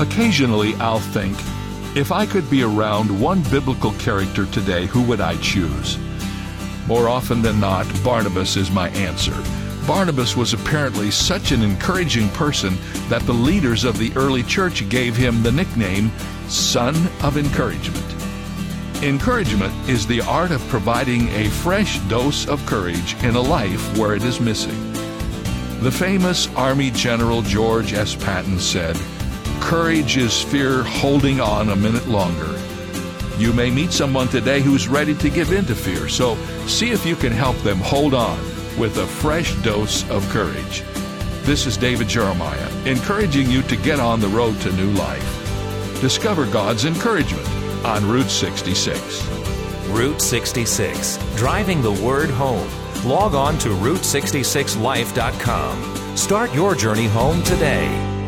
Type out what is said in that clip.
Occasionally, I'll think, if I could be around one biblical character today, who would I choose? More often than not, Barnabas is my answer. Barnabas was apparently such an encouraging person that the leaders of the early church gave him the nickname Son of Encouragement. Encouragement is the art of providing a fresh dose of courage in a life where it is missing. The famous Army General George S. Patton said, Courage is fear holding on a minute longer. You may meet someone today who's ready to give in to fear, so see if you can help them hold on with a fresh dose of courage. This is David Jeremiah, encouraging you to get on the road to new life. Discover God's encouragement on Route 66. Route 66, driving the word home. Log on to Route66Life.com. Start your journey home today.